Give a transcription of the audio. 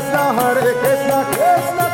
Krishna, Hare Krishna, Krishna